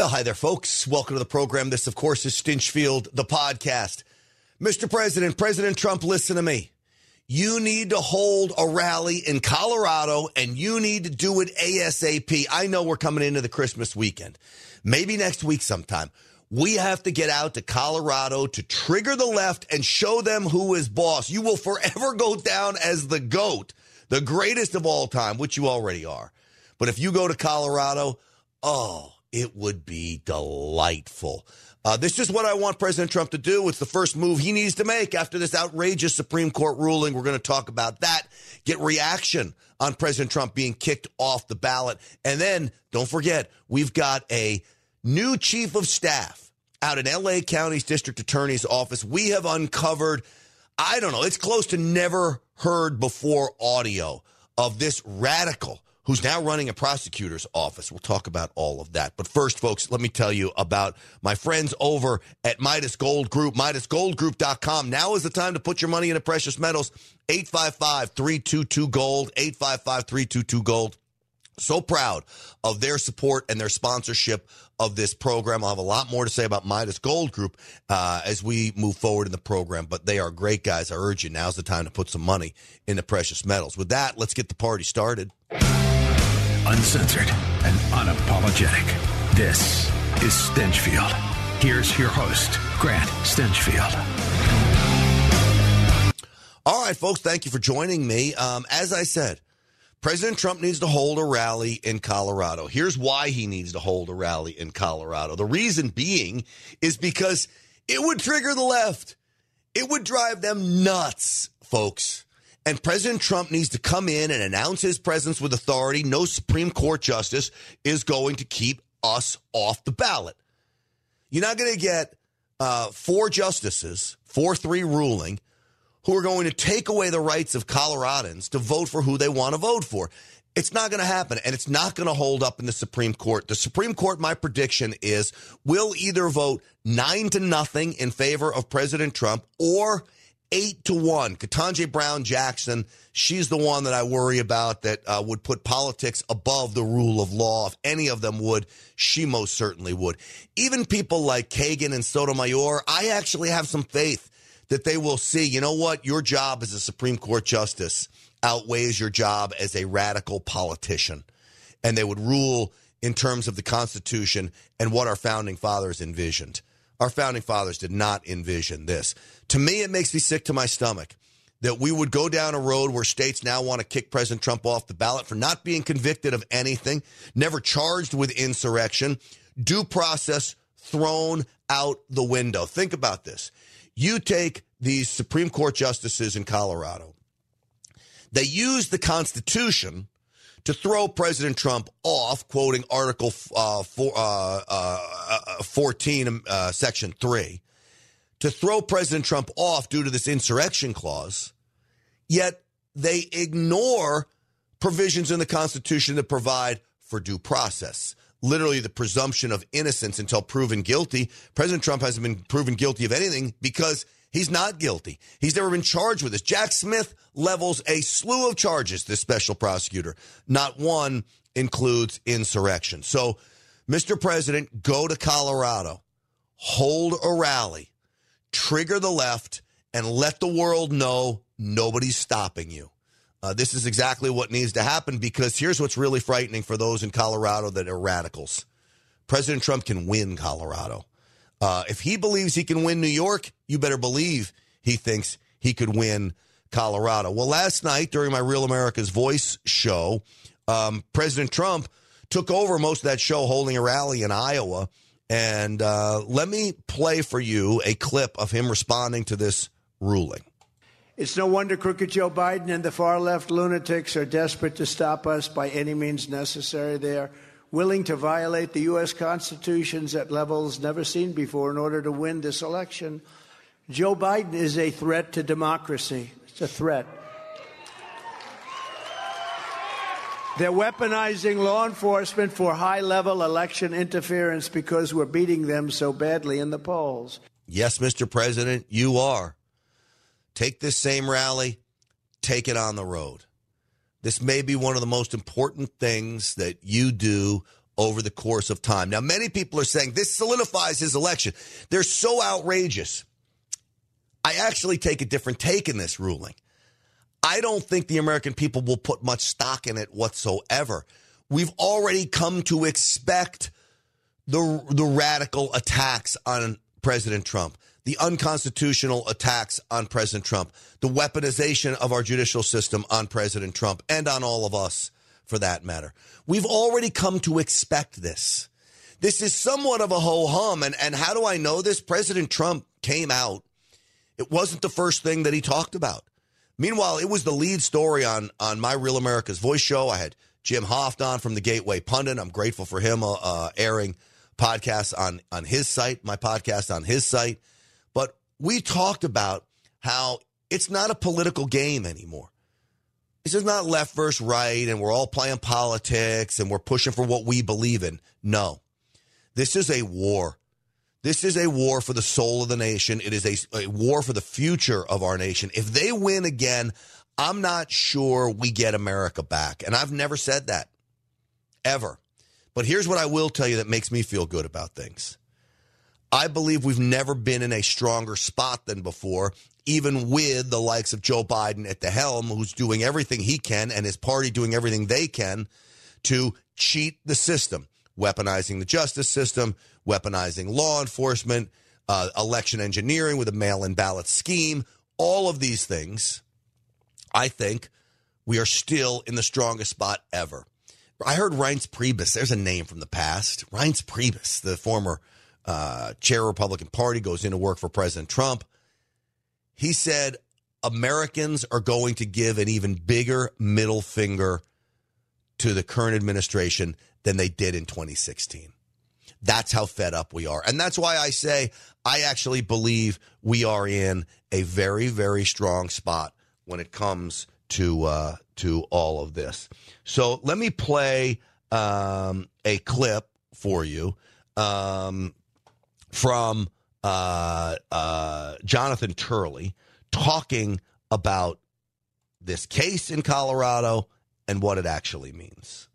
Well, hi there, folks. Welcome to the program. This, of course, is Stinchfield, the podcast. Mr. President, President Trump, listen to me. You need to hold a rally in Colorado and you need to do it ASAP. I know we're coming into the Christmas weekend, maybe next week sometime. We have to get out to Colorado to trigger the left and show them who is boss. You will forever go down as the GOAT, the greatest of all time, which you already are. But if you go to Colorado, oh, it would be delightful. Uh, this is what I want President Trump to do. It's the first move he needs to make after this outrageous Supreme Court ruling. We're going to talk about that, get reaction on President Trump being kicked off the ballot. And then don't forget, we've got a new chief of staff out in LA County's district attorney's office. We have uncovered, I don't know, it's close to never heard before audio of this radical who's now running a prosecutor's office. We'll talk about all of that. But first, folks, let me tell you about my friends over at Midas Gold Group, MidasGoldGroup.com. Now is the time to put your money into precious metals. 855 322 Gold, 855 322 Gold. So proud of their support and their sponsorship of this program. I'll have a lot more to say about Midas Gold Group uh, as we move forward in the program, but they are great guys. I urge you, now's the time to put some money into precious metals. With that, let's get the party started. Uncensored and unapologetic. This is Stinchfield. Here's your host, Grant Stinchfield. All right, folks, thank you for joining me. Um, as I said, President Trump needs to hold a rally in Colorado. Here's why he needs to hold a rally in Colorado. The reason being is because it would trigger the left. It would drive them nuts, folks. And President Trump needs to come in and announce his presence with authority. No Supreme Court justice is going to keep us off the ballot. You're not going to get uh, four justices, 4 3 ruling who are going to take away the rights of Coloradans to vote for who they want to vote for. It's not going to happen, and it's not going to hold up in the Supreme Court. The Supreme Court, my prediction is, will either vote nine to nothing in favor of President Trump or eight to one. Ketanji Brown Jackson, she's the one that I worry about that uh, would put politics above the rule of law. If any of them would, she most certainly would. Even people like Kagan and Sotomayor, I actually have some faith that they will see, you know what, your job as a Supreme Court justice outweighs your job as a radical politician. And they would rule in terms of the Constitution and what our founding fathers envisioned. Our founding fathers did not envision this. To me, it makes me sick to my stomach that we would go down a road where states now want to kick President Trump off the ballot for not being convicted of anything, never charged with insurrection, due process thrown out the window. Think about this. You take these Supreme Court justices in Colorado, they use the Constitution to throw President Trump off, quoting Article uh, four, uh, uh, uh 14, uh, Section 3, to throw President Trump off due to this insurrection clause, yet they ignore provisions in the Constitution that provide for due process literally the presumption of innocence until proven guilty. President Trump hasn't been proven guilty of anything because he's not guilty. He's never been charged with this. Jack Smith levels a slew of charges, this special prosecutor. Not one includes insurrection. So, Mr. President, go to Colorado, hold a rally, trigger the left, and let the world know nobody's stopping you. Uh, this is exactly what needs to happen because here's what's really frightening for those in Colorado that are radicals. President Trump can win Colorado. Uh, if he believes he can win New York, you better believe he thinks he could win Colorado. Well, last night during my Real America's Voice show, um, President Trump took over most of that show holding a rally in Iowa. And uh, let me play for you a clip of him responding to this ruling. It's no wonder crooked Joe Biden and the far left lunatics are desperate to stop us by any means necessary. They are willing to violate the U.S. Constitutions at levels never seen before in order to win this election. Joe Biden is a threat to democracy. It's a threat. They're weaponizing law enforcement for high level election interference because we're beating them so badly in the polls. Yes, Mr. President, you are. Take this same rally, take it on the road. This may be one of the most important things that you do over the course of time. Now, many people are saying this solidifies his election. They're so outrageous. I actually take a different take in this ruling. I don't think the American people will put much stock in it whatsoever. We've already come to expect the the radical attacks on President Trump, the unconstitutional attacks on President Trump, the weaponization of our judicial system on President Trump and on all of us for that matter. We've already come to expect this. This is somewhat of a ho hum. And, and how do I know this? President Trump came out. It wasn't the first thing that he talked about. Meanwhile, it was the lead story on, on My Real America's Voice show. I had Jim Hoft on from the Gateway Pundit. I'm grateful for him uh, uh, airing podcasts on, on his site, my podcast on his site. We talked about how it's not a political game anymore. This is not left versus right, and we're all playing politics and we're pushing for what we believe in. No, this is a war. This is a war for the soul of the nation. It is a, a war for the future of our nation. If they win again, I'm not sure we get America back. And I've never said that, ever. But here's what I will tell you that makes me feel good about things. I believe we've never been in a stronger spot than before, even with the likes of Joe Biden at the helm, who's doing everything he can and his party doing everything they can to cheat the system, weaponizing the justice system, weaponizing law enforcement, uh, election engineering with a mail in ballot scheme, all of these things. I think we are still in the strongest spot ever. I heard Reince Priebus. There's a name from the past. Reince Priebus, the former uh, chair Republican Party, goes into work for President Trump. He said Americans are going to give an even bigger middle finger to the current administration than they did in 2016. That's how fed up we are. And that's why I say I actually believe we are in a very, very strong spot when it comes to uh, to all of this. So let me play um, a clip for you um, from uh, uh, Jonathan Turley talking about this case in Colorado and what it actually means.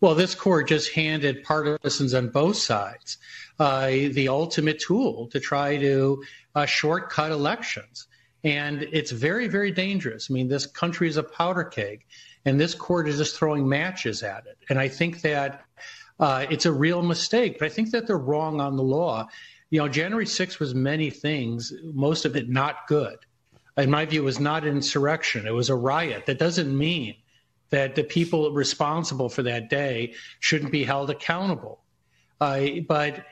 Well, this court just handed partisans on both sides uh, the ultimate tool to try to uh, shortcut elections. And it's very, very dangerous. I mean, this country is a powder keg, and this court is just throwing matches at it. And I think that uh, it's a real mistake, but I think that they're wrong on the law. You know, January 6th was many things, most of it not good. In my view, it was not an insurrection, it was a riot. That doesn't mean that the people responsible for that day shouldn't be held accountable. Uh, but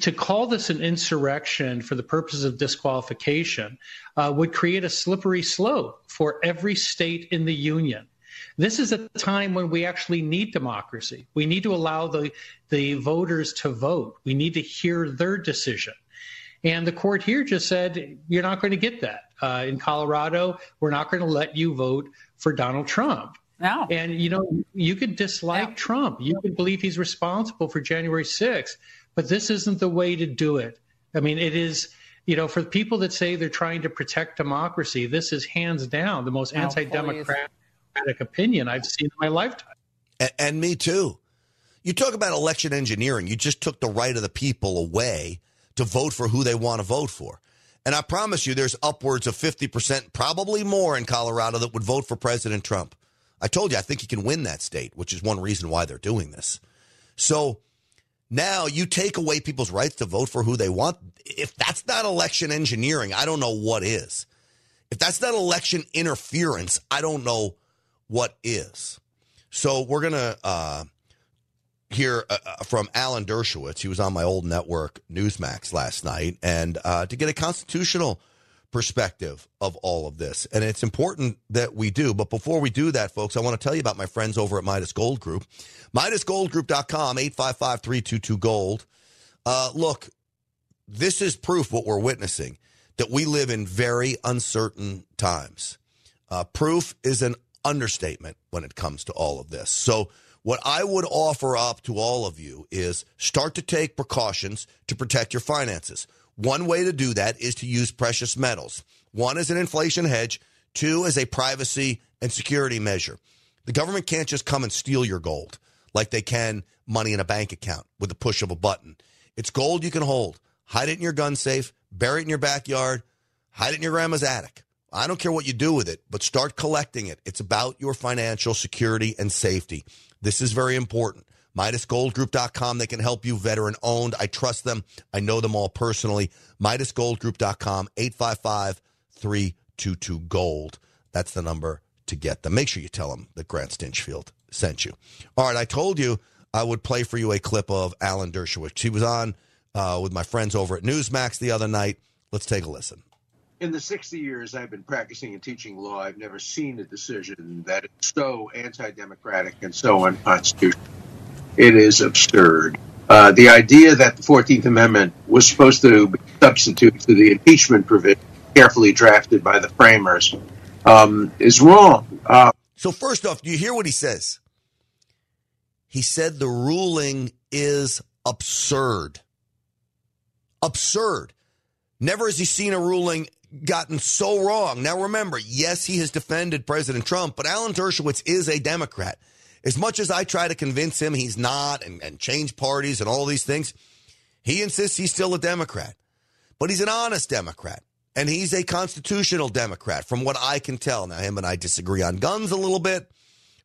to call this an insurrection for the purposes of disqualification uh, would create a slippery slope for every state in the union. This is a time when we actually need democracy. We need to allow the, the voters to vote. We need to hear their decision. And the court here just said, you're not going to get that. Uh, in Colorado, we're not going to let you vote for Donald Trump. No. And, you know, you could dislike no. Trump. You could believe he's responsible for January 6th, but this isn't the way to do it. I mean, it is, you know, for people that say they're trying to protect democracy, this is hands down the most anti democratic opinion I've seen in my lifetime. And, and me too. You talk about election engineering. You just took the right of the people away to vote for who they want to vote for. And I promise you, there's upwards of 50%, probably more in Colorado that would vote for President Trump. I told you, I think he can win that state, which is one reason why they're doing this. So now you take away people's rights to vote for who they want. If that's not election engineering, I don't know what is. If that's not election interference, I don't know what is. So we're going to uh, hear uh, uh, from Alan Dershowitz. He was on my old network, Newsmax, last night, and uh, to get a constitutional perspective of all of this. And it's important that we do. But before we do that, folks, I want to tell you about my friends over at Midas Gold Group. MidasGoldGroup.com, 855 322 Gold. Uh, look, this is proof what we're witnessing that we live in very uncertain times. Uh, proof is an understatement when it comes to all of this. So, what I would offer up to all of you is start to take precautions to protect your finances. One way to do that is to use precious metals. One is an inflation hedge, two is a privacy and security measure. The government can't just come and steal your gold. like they can money in a bank account with the push of a button. It's gold you can hold. Hide it in your gun safe, bury it in your backyard, hide it in your grandma's attic. I don't care what you do with it, but start collecting it. It's about your financial security and safety. This is very important. MidasGoldGroup.com. They can help you, veteran owned. I trust them. I know them all personally. MidasGoldGroup.com, 855 322 Gold. That's the number to get them. Make sure you tell them that Grant Stinchfield sent you. All right, I told you I would play for you a clip of Alan Dershowitz. He was on uh, with my friends over at Newsmax the other night. Let's take a listen. In the 60 years I've been practicing and teaching law, I've never seen a decision that is so anti democratic and so unconstitutional. It is absurd. Uh, the idea that the 14th Amendment was supposed to substitute for the impeachment provision carefully drafted by the framers um, is wrong. Uh, so, first off, do you hear what he says? He said the ruling is absurd. Absurd. Never has he seen a ruling gotten so wrong. Now, remember, yes, he has defended President Trump, but Alan Dershowitz is a Democrat. As much as I try to convince him he's not and, and change parties and all these things, he insists he's still a Democrat. But he's an honest Democrat. And he's a constitutional Democrat, from what I can tell. Now, him and I disagree on guns a little bit,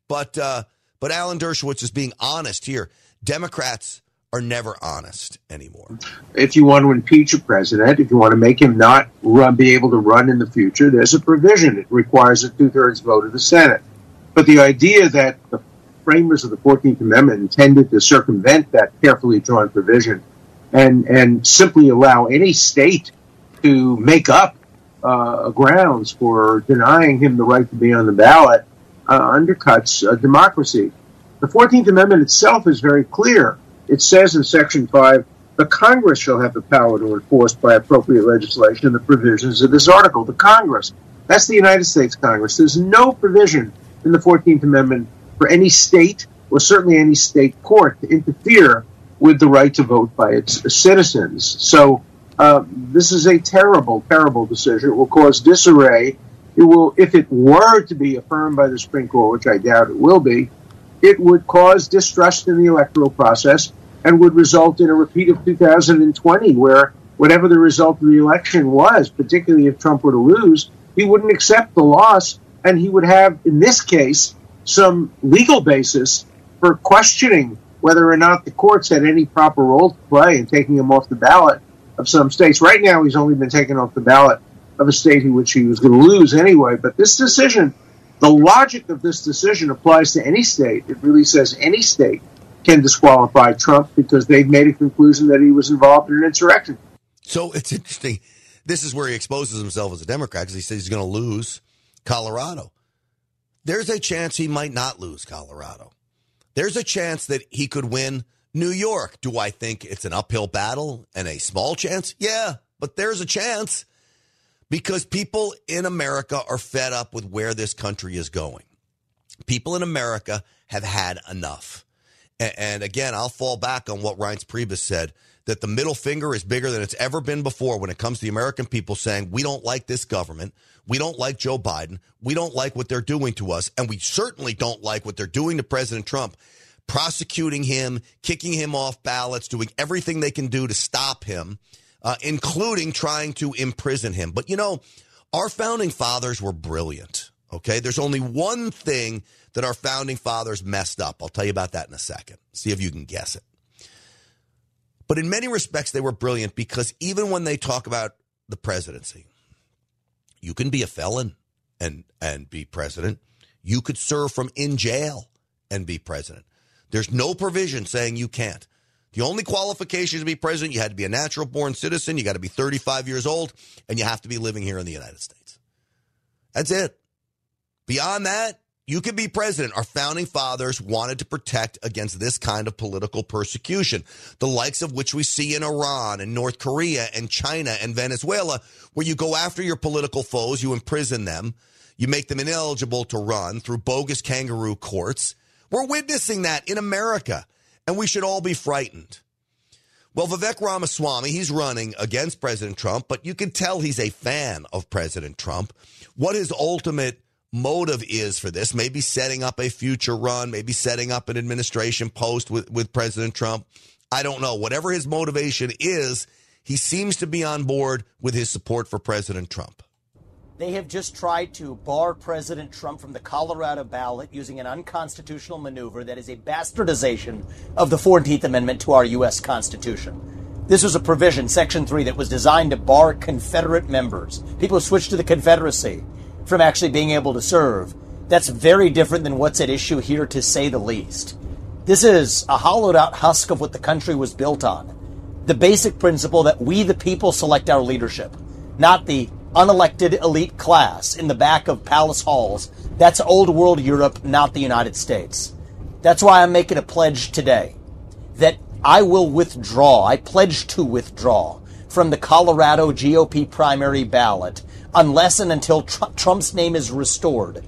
but uh, but Alan Dershowitz is being honest here. Democrats are never honest anymore. If you want to impeach a president, if you want to make him not run, be able to run in the future, there's a provision. It requires a two thirds vote of the Senate. But the idea that the framers of the 14th Amendment intended to circumvent that carefully drawn provision and, and simply allow any state to make up uh, grounds for denying him the right to be on the ballot uh, undercuts uh, democracy. The 14th Amendment itself is very clear. It says in Section 5 the Congress shall have the power to enforce by appropriate legislation the provisions of this article. The Congress. That's the United States Congress. There's no provision in the 14th Amendment for any state or certainly any state court to interfere with the right to vote by its citizens. So uh, this is a terrible, terrible decision. It will cause disarray. It will, if it were to be affirmed by the Supreme Court, which I doubt it will be, it would cause distrust in the electoral process and would result in a repeat of 2020, where whatever the result of the election was, particularly if Trump were to lose, he wouldn't accept the loss, and he would have, in this case, some legal basis for questioning whether or not the courts had any proper role to play in taking him off the ballot of some states. Right now, he's only been taken off the ballot of a state in which he was going to lose anyway. But this decision, the logic of this decision applies to any state. It really says any state can disqualify Trump because they've made a conclusion that he was involved in an insurrection. So it's interesting. This is where he exposes himself as a Democrat because he says he's going to lose Colorado. There's a chance he might not lose Colorado. There's a chance that he could win New York, do I think it's an uphill battle and a small chance? Yeah, but there's a chance because people in America are fed up with where this country is going. People in America have had enough. And, again, I'll fall back on what Reince Priebus said that the middle finger is bigger than it's ever been before when it comes to the American people saying, we don't like this government. We don't like Joe Biden. We don't like what they're doing to us. And we certainly don't like what they're doing to President Trump prosecuting him, kicking him off ballots, doing everything they can do to stop him, uh, including trying to imprison him. But you know, our founding fathers were brilliant. Okay. There's only one thing that our founding fathers messed up. I'll tell you about that in a second. See if you can guess it. But in many respects, they were brilliant because even when they talk about the presidency, you can be a felon and, and be president. You could serve from in jail and be president. There's no provision saying you can't. The only qualification to be president, you had to be a natural born citizen, you got to be 35 years old, and you have to be living here in the United States. That's it. Beyond that, you can be president. Our founding fathers wanted to protect against this kind of political persecution, the likes of which we see in Iran and North Korea and China and Venezuela, where you go after your political foes, you imprison them, you make them ineligible to run through bogus kangaroo courts we're witnessing that in America, and we should all be frightened. Well, Vivek Ramaswamy, he's running against President Trump, but you can tell he's a fan of President Trump. What his ultimate motive is for this. Maybe setting up a future run, maybe setting up an administration post with, with President Trump. I don't know. Whatever his motivation is, he seems to be on board with his support for President Trump. They have just tried to bar President Trump from the Colorado ballot using an unconstitutional maneuver that is a bastardization of the 14th Amendment to our U.S. Constitution. This was a provision, Section 3, that was designed to bar Confederate members, people who switched to the Confederacy, from actually being able to serve. That's very different than what's at issue here, to say the least. This is a hollowed out husk of what the country was built on. The basic principle that we, the people, select our leadership, not the unelected elite class in the back of palace halls. That's old world Europe, not the United States. That's why I'm making a pledge today that I will withdraw, I pledge to withdraw from the Colorado GOP primary ballot unless and until Tr- Trump's name is restored.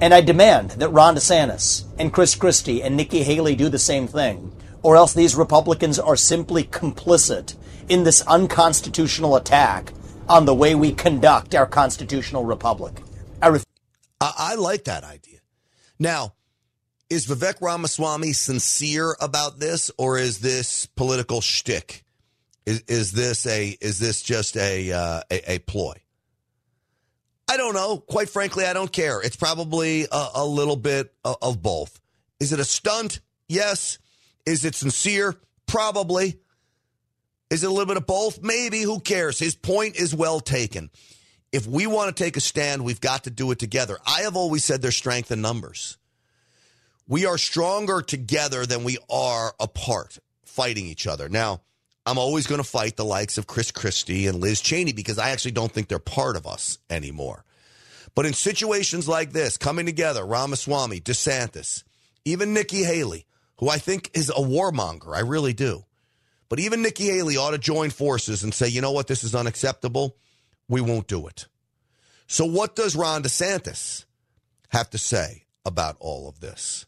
And I demand that Ron DeSantis and Chris Christie and Nikki Haley do the same thing, or else these Republicans are simply complicit in this unconstitutional attack on the way we conduct our constitutional republic. I, ref- I-, I like that idea. Now, is Vivek Ramaswamy sincere about this, or is this political shtick? Is is this a is this just a uh, a, a, ploy? I don't know. Quite frankly, I don't care. It's probably a, a little bit of both. Is it a stunt? Yes. Is it sincere? Probably. Is it a little bit of both? Maybe. Who cares? His point is well taken. If we want to take a stand, we've got to do it together. I have always said there's strength in numbers. We are stronger together than we are apart, fighting each other. Now, I'm always going to fight the likes of Chris Christie and Liz Cheney because I actually don't think they're part of us anymore. But in situations like this, coming together, Ramaswamy, DeSantis, even Nikki Haley, who I think is a warmonger, I really do. But even Nikki Haley ought to join forces and say, you know what, this is unacceptable. We won't do it. So, what does Ron DeSantis have to say about all of this?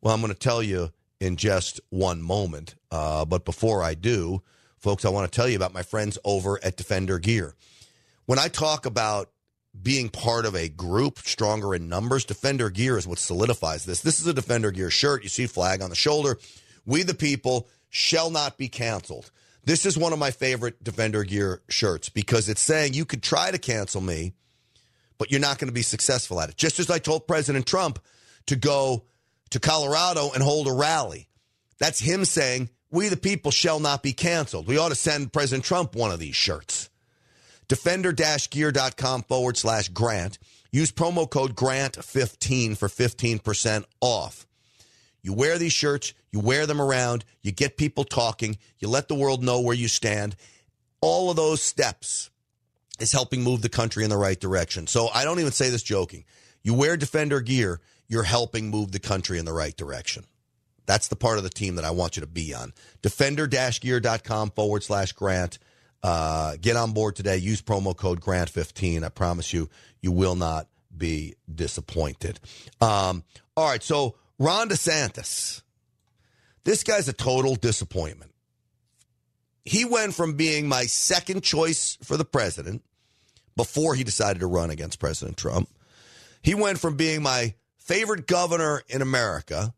Well, I'm going to tell you in just one moment. Uh, but before I do, folks, I want to tell you about my friends over at Defender Gear. When I talk about being part of a group stronger in numbers, Defender Gear is what solidifies this. This is a Defender Gear shirt. You see flag on the shoulder. We the people shall not be canceled. This is one of my favorite Defender Gear shirts because it's saying you could try to cancel me, but you're not going to be successful at it. Just as I told President Trump to go to Colorado and hold a rally. That's him saying, We the people shall not be canceled. We ought to send President Trump one of these shirts. Defender gear.com forward slash grant. Use promo code GRANT15 for 15% off. You wear these shirts, you wear them around, you get people talking, you let the world know where you stand. All of those steps is helping move the country in the right direction. So I don't even say this joking. You wear Defender gear, you're helping move the country in the right direction. That's the part of the team that I want you to be on. Defender-gear.com forward slash grant. Uh, get on board today. Use promo code GRANT15. I promise you, you will not be disappointed. Um, all right, so Ron DeSantis, this guy's a total disappointment. He went from being my second choice for the president before he decided to run against President Trump. He went from being my favorite governor in America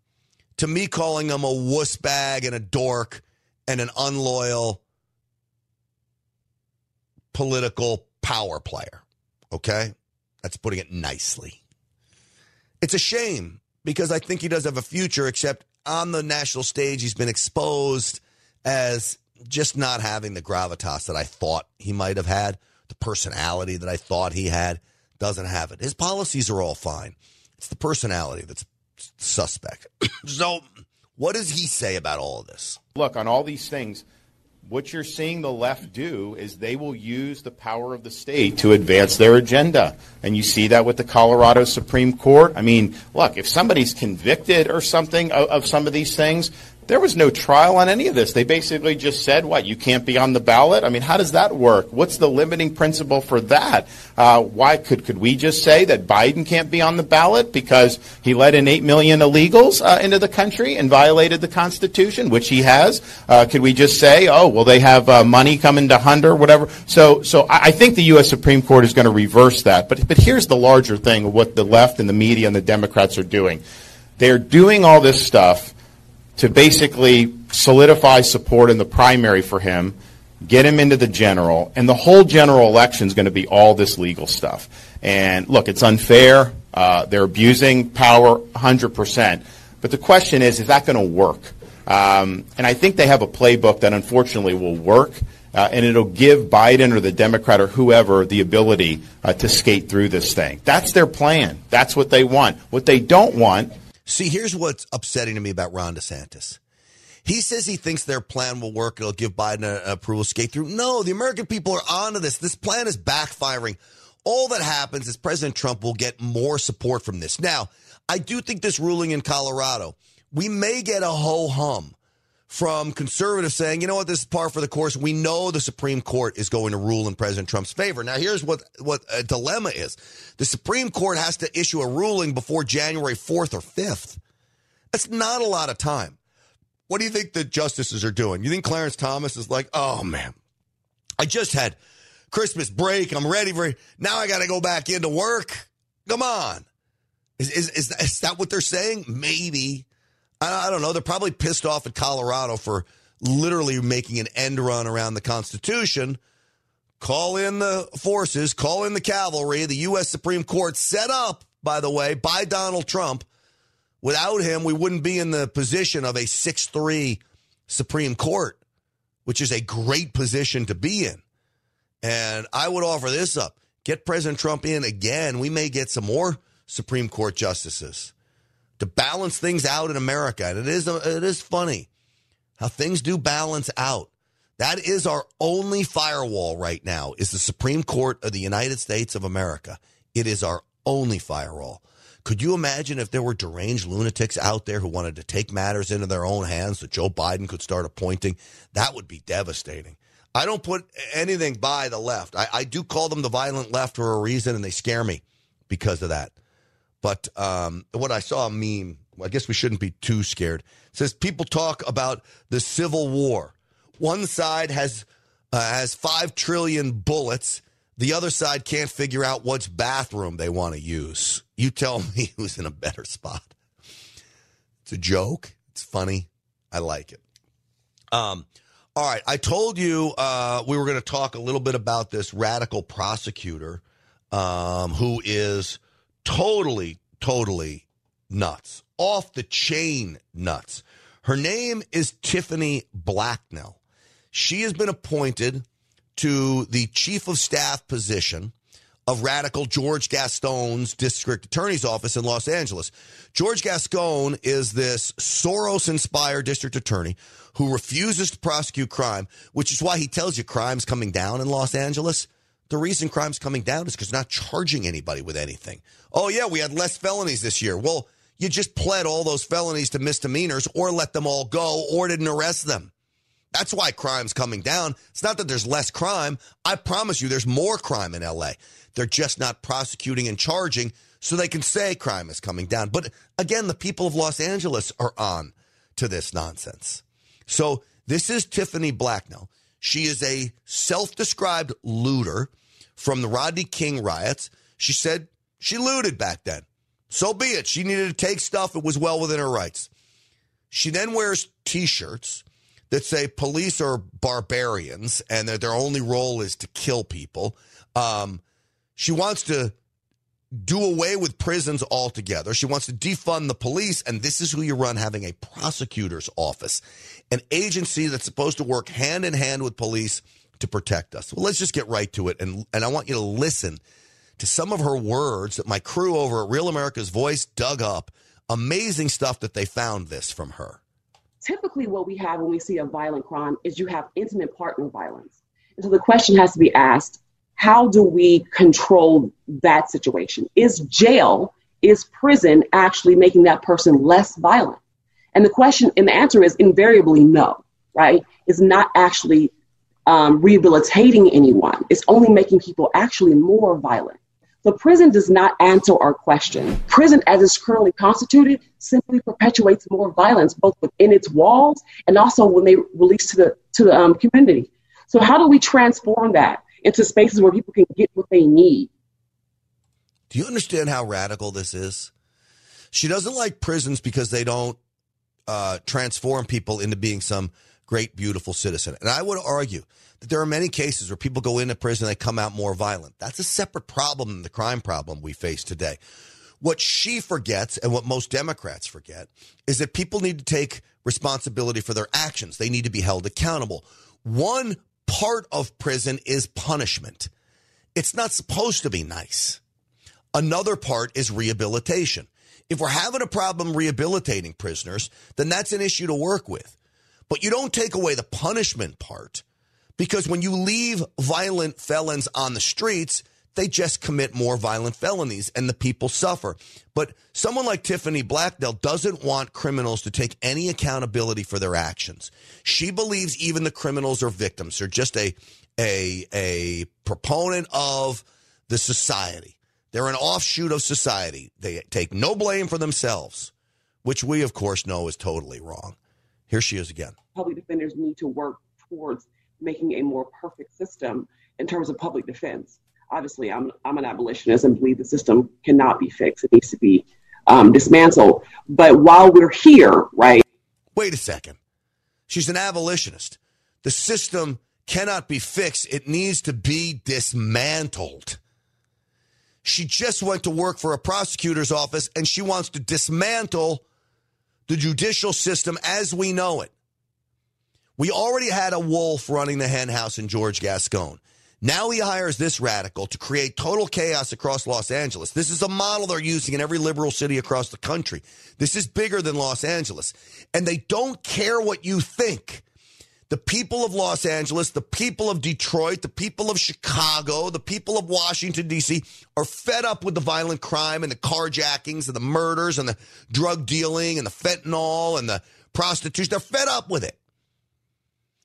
to me calling him a wuss bag and a dork and an unloyal political power player. Okay? That's putting it nicely. It's a shame because I think he does have a future, except on the national stage, he's been exposed as just not having the gravitas that I thought he might have had, the personality that I thought he had. Doesn't have it. His policies are all fine. It's the personality that's suspect. so, what does he say about all of this? Look, on all these things, what you're seeing the left do is they will use the power of the state to advance their agenda. And you see that with the Colorado Supreme Court. I mean, look, if somebody's convicted or something of, of some of these things, There was no trial on any of this. They basically just said, what, you can't be on the ballot? I mean, how does that work? What's the limiting principle for that? Uh, why could, could we just say that Biden can't be on the ballot because he let in 8 million illegals uh, into the country and violated the Constitution, which he has? Uh, could we just say, oh, well, they have uh, money coming to Hunter, whatever? So, so I, I think the U.S. Supreme Court is going to reverse that. But, but here's the larger thing of what the left and the media and the Democrats are doing. They're doing all this stuff to basically solidify support in the primary for him, get him into the general, and the whole general election is going to be all this legal stuff. And look, it's unfair. Uh, they're abusing power 100%. But the question is, is that going to work? Um, and I think they have a playbook that unfortunately will work. Uh, and it'll give Biden or the Democrat or whoever the ability uh, to skate through this thing. That's their plan. That's what they want. What they don't want See, here's what's upsetting to me about Ron DeSantis. He says he thinks their plan will work. It'll give Biden an approval skate through. No, the American people are onto this. This plan is backfiring. All that happens is President Trump will get more support from this. Now, I do think this ruling in Colorado, we may get a ho hum from conservatives saying, you know what, this is par for the course. We know the Supreme Court is going to rule in President Trump's favor. Now, here's what, what a dilemma is the Supreme Court has to issue a ruling before January 4th or 5th. That's not a lot of time. What do you think the justices are doing? You think Clarence Thomas is like, oh man, I just had Christmas break. I'm ready for now. I got to go back into work. Come on. Is, is, is, that, is that what they're saying? Maybe. I, don't know. They're probably pissed off at Colorado for literally making an end run around the Constitution. Call in the forces, call in the cavalry. The U.S. Supreme Court set up, by the way, by Donald Trump. Without him, we wouldn't be in the position of a 6 3 Supreme Court, which is a great position to be in. And I would offer this up get President Trump in again. We may get some more Supreme Court justices to balance things out in America. And it is, it is funny how things do balance out. That is our only firewall right now is the Supreme Court of the United States of America. It is our only firewall. Could you imagine if there were deranged lunatics out there who wanted to take matters into their own hands that Joe Biden could start appointing? That would be devastating. I don't put anything by the left. I, I do call them the violent left for a reason, and they scare me because of that. But um, what I saw a meme, I guess we shouldn't be too scared. It says people talk about the Civil War. One side has uh, has five trillion bullets. The other side can't figure out which bathroom they want to use. You tell me who's in a better spot. It's a joke. It's funny. I like it. Um, all right. I told you uh, we were going to talk a little bit about this radical prosecutor um, who is totally, totally nuts, off the chain nuts. Her name is Tiffiny Blacknell. She has been appointed to the chief of staff position of radical George Gascon's district attorney's office in Los Angeles. George Gascon is this Soros inspired district attorney who refuses to prosecute crime, which is why he tells you crime's coming down in Los Angeles. The reason crime's coming down is because not charging anybody with anything. Oh, yeah, we had less felonies this year. Well, you just pled all those felonies to misdemeanors or let them all go or didn't arrest them. That's why crime's coming down. It's not that there's less crime. I promise you, there's more crime in LA. They're just not prosecuting and charging so they can say crime is coming down. But again, the people of Los Angeles are on to this nonsense. So this is Tiffiny Blacknell. She is a self described looter from the Rodney King riots. She said she looted back then. So be it. She needed to take stuff. It was well within her rights. She then wears t shirts that say police are barbarians and that their only role is to kill people. Um, she wants to do away with prisons altogether. She wants to defund the police. And this is who you run having a prosecutor's office, an agency that's supposed to work hand in hand with police to protect us. Well, let's just get right to it. And, and I want you to listen to some of her words that my crew over at Real America's Voice dug up. Amazing stuff that they found this from her. Typically, what we have when we see a violent crime is you have intimate partner violence. And so the question has to be asked how do we control that situation? Is jail, is prison actually making that person less violent? And the question and the answer is invariably no, right? It's not actually um, rehabilitating anyone. It's only making people actually more violent. The prison does not answer our question. Prison, as it's currently constituted, simply perpetuates more violence, both within its walls and also when they release to the to the um, community. So, how do we transform that into spaces where people can get what they need? Do you understand how radical this is? She doesn't like prisons because they don't uh, transform people into being some great, beautiful citizen. And I would argue that there are many cases where people go into prison, and they come out more violent. That's a separate problem than the crime problem we face today. What she forgets and what most Democrats forget is that people need to take responsibility for their actions. They need to be held accountable. One part of prison is punishment. It's not supposed to be nice. Another part is rehabilitation. If we're having a problem rehabilitating prisoners, then that's an issue to work with. But you don't take away the punishment part because when you leave violent felons on the streets, they just commit more violent felonies and the people suffer. But someone like Tiffiny Blacknell doesn't want criminals to take any accountability for their actions. She believes even the criminals are victims. They're just a a a proponent of the society. They're an offshoot of society. They take no blame for themselves, which we of course know is totally wrong. Here she is again. Public defenders need to work towards making a more perfect system in terms of public defense. Obviously, I'm, I'm an abolitionist and believe the system cannot be fixed. It needs to be um, dismantled. But while we're here, right? Wait a second. She's an abolitionist. The system cannot be fixed, it needs to be dismantled. She just went to work for a prosecutor's office and she wants to dismantle the judicial system as we know it. We already had a wolf running the hen house in George Gascon. Now he hires this radical to create total chaos across Los Angeles. This is a model they're using in every liberal city across the country. This is bigger than Los Angeles. And they don't care what you think. The people of Los Angeles, the people of Detroit, the people of Chicago, the people of Washington, D.C. are fed up with the violent crime and the carjackings and the murders and the drug dealing and the fentanyl and the prostitution. They're fed up with it.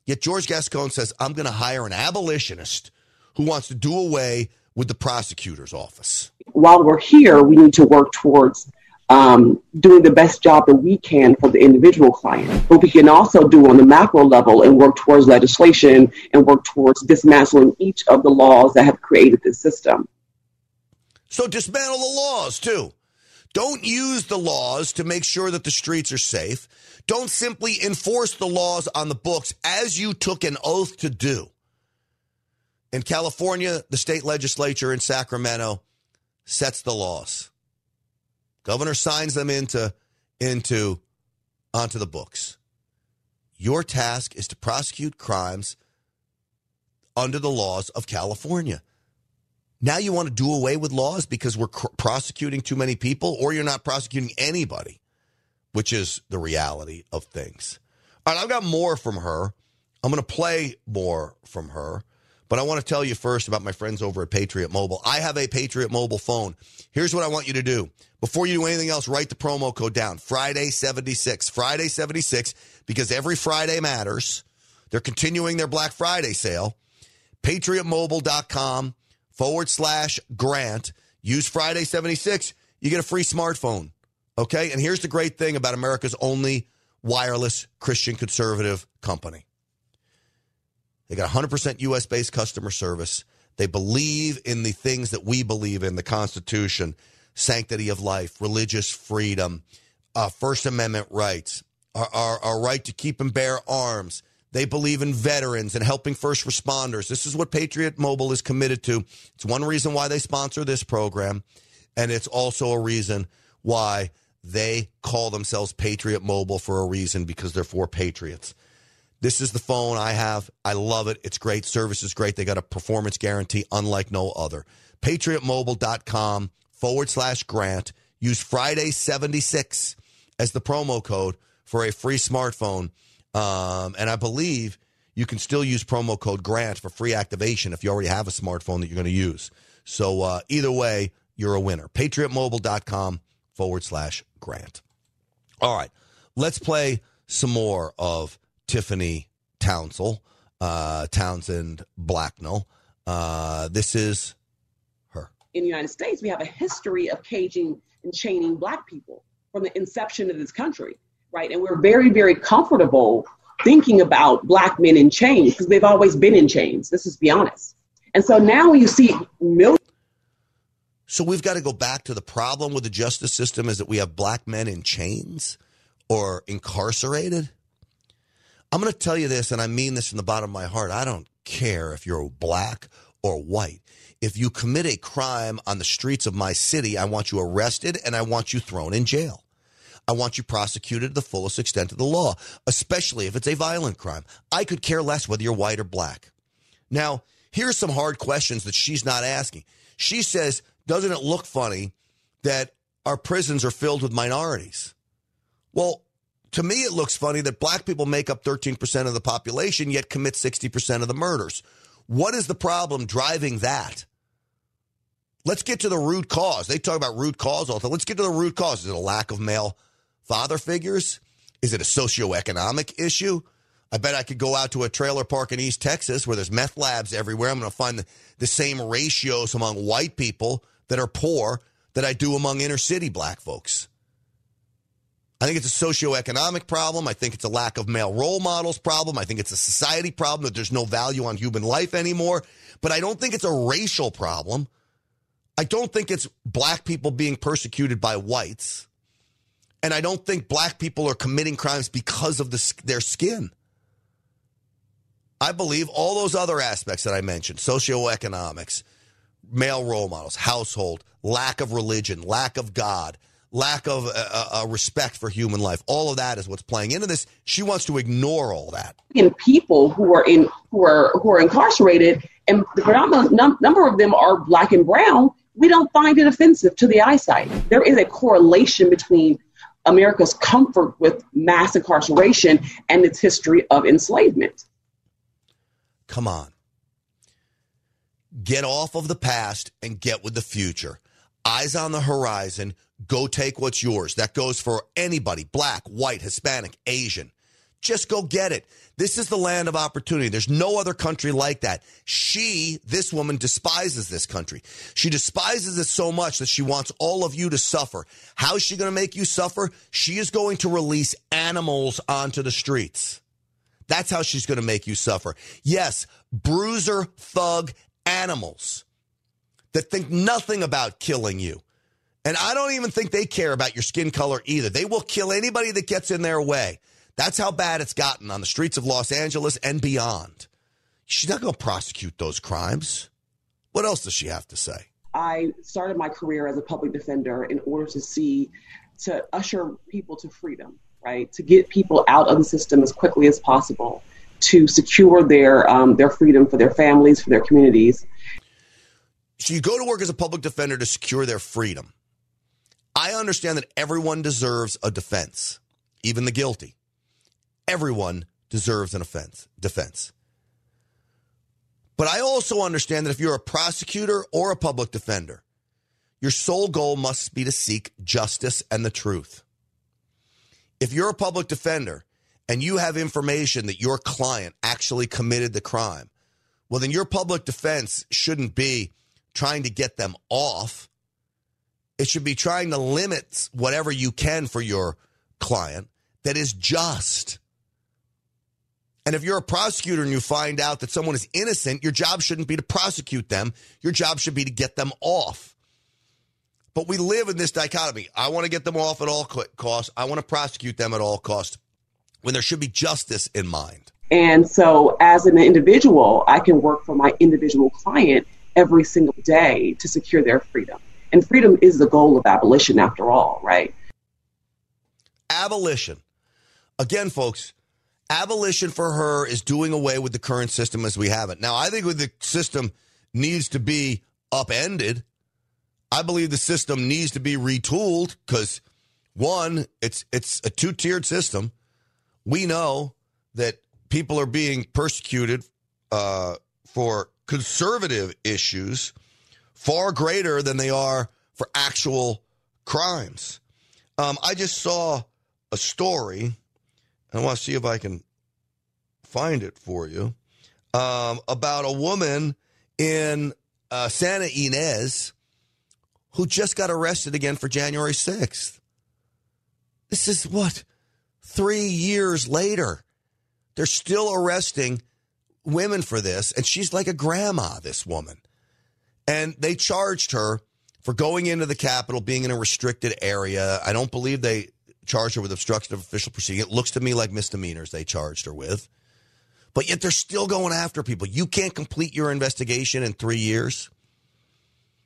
Yet George Gascon says, I'm going to hire an abolitionist who wants to do away with the prosecutor's office. While we're here, we need to work towards um, doing the best job that we can for the individual client. But we can also do on the macro level and work towards legislation and work towards dismantling each of the laws that have created this system. So dismantle the laws too. Don't use the laws to make sure that the streets are safe. Don't simply enforce the laws on the books as you took an oath to do. In California, the state legislature in Sacramento sets the laws. Governor signs them into into onto the books. Your task is to prosecute crimes under the laws of California. Now you want to do away with laws because we're cr- prosecuting too many people or you're not prosecuting anybody, which is the reality of things. All right, I've got more from her. I'm going to play more from her. But I want to tell you first about my friends over at Patriot Mobile. I have a Patriot Mobile phone. Here's what I want you to do. Before you do anything else, write the promo code down Friday 76. Friday 76, because every Friday matters. They're continuing their Black Friday sale. PatriotMobile.com forward slash grant. Use Friday 76. You get a free smartphone. Okay. And here's the great thing about America's only wireless Christian conservative company they got 100% US based customer service. They believe in the things that we believe in the Constitution, sanctity of life, religious freedom, uh, First Amendment rights, our, our, our right to keep and bear arms. They believe in veterans and helping first responders. This is what Patriot Mobile is committed to. It's one reason why they sponsor this program. And it's also a reason why they call themselves Patriot Mobile for a reason because they're for patriots. This is the phone I have. I love it. It's great. Service is great. They got a performance guarantee unlike no other. PatriotMobile.com forward slash grant. Use Friday 76 as the promo code for a free smartphone. Um, and I believe you can still use promo code grant for free activation if you already have a smartphone that you're going to use. So uh, either way, you're a winner. PatriotMobile.com forward slash grant. All right. let's play some more of Tiffiny Townsend, uh, Townsend Blacknell. Uh, this is her. In the United States, we have a history of caging and chaining black people from the inception of this country, right? And we're very, very comfortable thinking about black men in chains because they've always been in chains. Let's just be honest. And so now you see millions. So we've got to go back to the problem with the justice system is that we have black men in chains or incarcerated. I'm going to tell you this, and I mean this from the bottom of my heart. I don't care if you're black or white. If you commit a crime on the streets of my city, I want you arrested and I want you thrown in jail. I want you prosecuted to the fullest extent of the law, especially if it's a violent crime. I could care less whether you're white or black. Now, here's some hard questions that she's not asking. She says, Doesn't it look funny that our prisons are filled with minorities? Well, to me, it looks funny that black people make up 13% of the population, yet commit 60% of the murders. What is the problem driving that? Let's get to the root cause. They talk about root cause all the time. Let's get to the root cause. Is it a lack of male father figures? Is it a socioeconomic issue? I bet I could go out to a trailer park in East Texas where there's meth labs everywhere. I'm going to find the, the same ratios among white people that are poor that I do among inner city black folks. I think it's a socioeconomic problem. I think it's a lack of male role models problem. I think it's a society problem that there's no value on human life anymore. But I don't think it's a racial problem. I don't think it's black people being persecuted by whites. And I don't think black people are committing crimes because of the, their skin. I believe all those other aspects that I mentioned socioeconomics, male role models, household, lack of religion, lack of God, lack of uh, uh, uh, respect for human life. All of that is what's playing into this. She wants to ignore all that. In people who are in who are who are incarcerated, and the predominant num- number of them are black and brown. We don't find it offensive to the eyesight. There is a correlation between America's comfort with mass incarceration and its history of enslavement. Come on. Get off of the past and get with the future. Eyes on the horizon. Go take what's yours. That goes for anybody black, white, Hispanic, Asian. Just go get it. This is the land of opportunity. There's no other country like that. She, this woman, despises this country. She despises it so much that she wants all of you to suffer. How is she going to make you suffer? She is going to release animals onto the streets. That's how she's going to make you suffer. Yes, bruiser, thug, animals that think nothing about killing you. And I don't even think they care about your skin color either. They will kill anybody that gets in their way. That's how bad it's gotten on the streets of Los Angeles and beyond. She's not going to prosecute those crimes. What else does she have to say? I started my career as a public defender in order to see, to usher people to freedom, right? To get people out of the system as quickly as possible, to secure their um, their freedom for their families, for their communities. So you go to work as a public defender to secure their freedom. I understand that everyone deserves a defense, even the guilty. Everyone deserves an offense, defense. But I also understand that if you're a prosecutor or a public defender, your sole goal must be to seek justice and the truth. If you're a public defender and you have information that your client actually committed the crime, well, then your public defense shouldn't be trying to get them off. It should be trying to limit whatever you can for your client that is just. And if you're a prosecutor and you find out that someone is innocent, your job shouldn't be to prosecute them. Your job should be to get them off. But we live in this dichotomy. I want to get them off at all costs. I want to prosecute them at all costs when there should be justice in mind. And so, as an individual, I can work for my individual client every single day to secure their freedom. And freedom is the goal of abolition, after all, right? Abolition. Again, folks, abolition for her is doing away with the current system as we have it. Now, I think the system needs to be upended. I believe the system needs to be retooled because one, it's it's a two-tiered system. We know that people are being persecuted uh, for conservative issues far greater than they are for actual crimes. Um, I just saw a story. I want to see if I can find it for you um, about a woman in uh, Santa Ynez who just got arrested again for January 6th. This is what? Three years later. They're still arresting women for this. And she's like a grandma, this woman. And they charged her for going into the Capitol, being in a restricted area. I don't believe they charged her with obstruction of official proceeding. It looks to me like misdemeanors they charged her with. But yet they're still going after people. You can't complete your investigation in three years.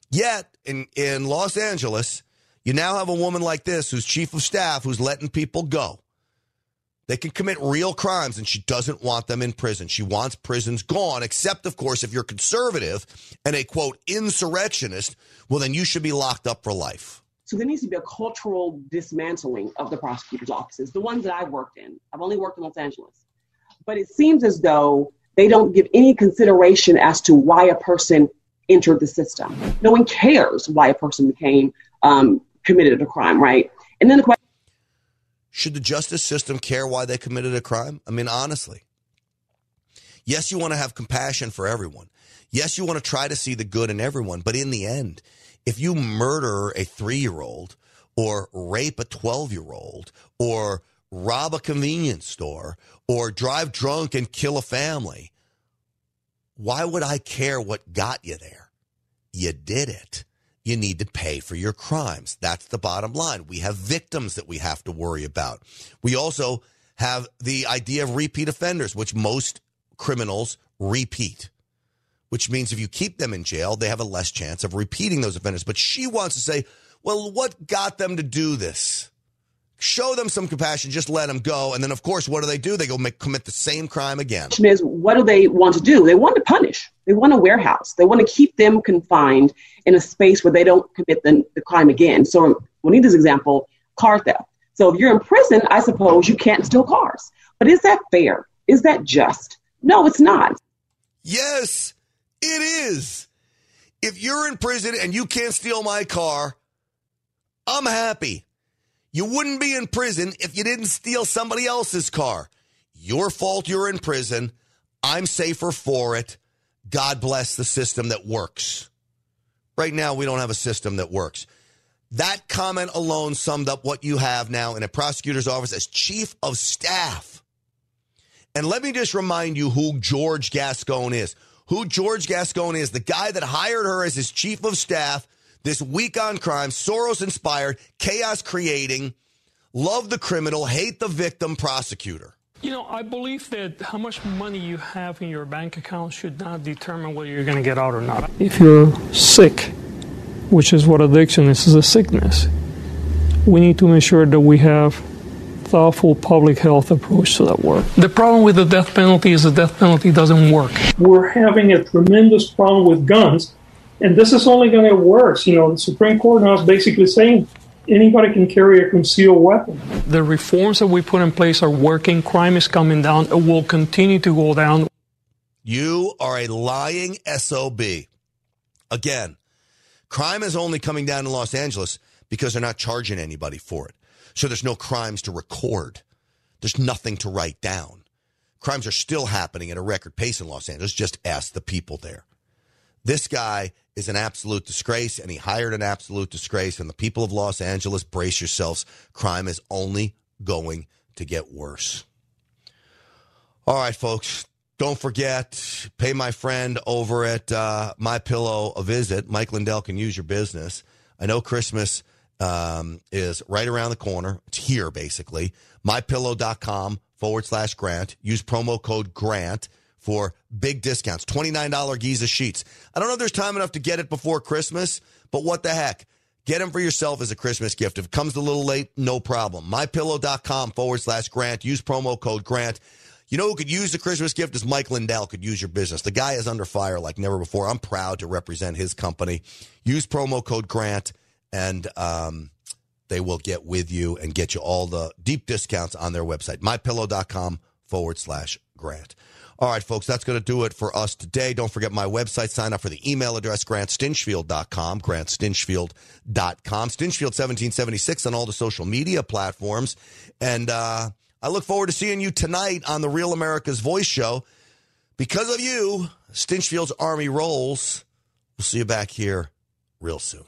Yet in, in Los Angeles, you now have a woman like this who's chief of staff who's letting people go. They can commit real crimes, and she doesn't want them in prison. She wants prisons gone, except, of course, if you're conservative and a quote insurrectionist, well, then you should be locked up for life. So there needs to be a cultural dismantling of the prosecutor's offices, the ones that I've worked in. I've only worked in Los Angeles. But it seems as though they don't give any consideration as to why a person entered the system. No one cares why a person became um, committed a crime, right? And then the question should the justice system care why they committed a crime? I mean, honestly. Yes, you want to have compassion for everyone. Yes, you want to try to see the good in everyone. But in the end, if you murder a three year old or rape a 12 year old or rob a convenience store or drive drunk and kill a family, why would I care what got you there? You did it you need to pay for your crimes. That's the bottom line. We have victims that we have to worry about. We also have the idea of repeat offenders, which most criminals repeat, which means if you keep them in jail, they have a less chance of repeating those offenders. But she wants to say, well, what got them to do this? Show them some compassion, just let them go. And then, of course, what do they do? They go make, commit the same crime again. The question Is what do they want to do? They want to punish. They want a warehouse. They want to keep them confined in a space where they don't commit the, the crime again. So, Juanita's example, car theft. So, if you're in prison, I suppose you can't steal cars. But is that fair? Is that just? No, it's not. Yes, it is. If you're in prison and you can't steal my car, I'm happy. You wouldn't be in prison if you didn't steal somebody else's car. Your fault you're in prison. I'm safer for it. God bless the system that works. Right now, we don't have a system that works. That comment alone summed up what you have now in a prosecutor's office as chief of staff. And let me just remind you who George Gascon is. Who George Gascon is, the guy that hired her as his chief of staff this weak on crime, Soros inspired, chaos creating, love the criminal, hate the victim prosecutor. You know, I believe that how much money you have in your bank account should not determine whether you're going to get out or not. If you're sick, which is what addiction is, is a sickness, we need to make sure that we have thoughtful public health approach to that work. The problem with the death penalty is the death penalty doesn't work. We're having a tremendous problem with guns and this is only going to get worse. You know, the Supreme Court now is basically saying anybody can carry a concealed weapon. The reforms that we put in place are working. Crime is coming down. It will continue to go down. You are a lying SOB. Again, crime is only coming down in Los Angeles because they're not charging anybody for it. So there's no crimes to record. There's nothing to write down. Crimes are still happening at a record pace in Los Angeles. Just ask the people there. This guy is an absolute disgrace, and he hired an absolute disgrace. And the people of Los Angeles, brace yourselves. Crime is only going to get worse. All right, folks. Don't forget, pay my friend over at uh, My Pillow a visit. Mike Lindell can use your business. I know Christmas um, is right around the corner. It's here, basically. MyPillow.com forward slash grant. Use promo code grant for big discounts. $29 Giza sheets. I don't know if there's time enough to get it before Christmas, but what the heck? Get them for yourself as a Christmas gift. If it comes a little late, no problem. MyPillow.com forward slash grant. Use promo code grant. You know who could use the Christmas gift is Mike Lindell could use your business. The guy is under fire like never before. I'm proud to represent his company. Use promo code grant and um, they will get with you and get you all the deep discounts on their website. MyPillow.com forward slash Grant. All right, folks, that's going to do it for us today. Don't forget my website. Sign up for the email address, grantstinchfield.com, grantstinchfield.com, Stinchfield1776 on all the social media platforms. And uh, I look forward to seeing you tonight on the Real America's Voice show. Because of you, Stinchfield's Army rolls. We'll see you back here real soon.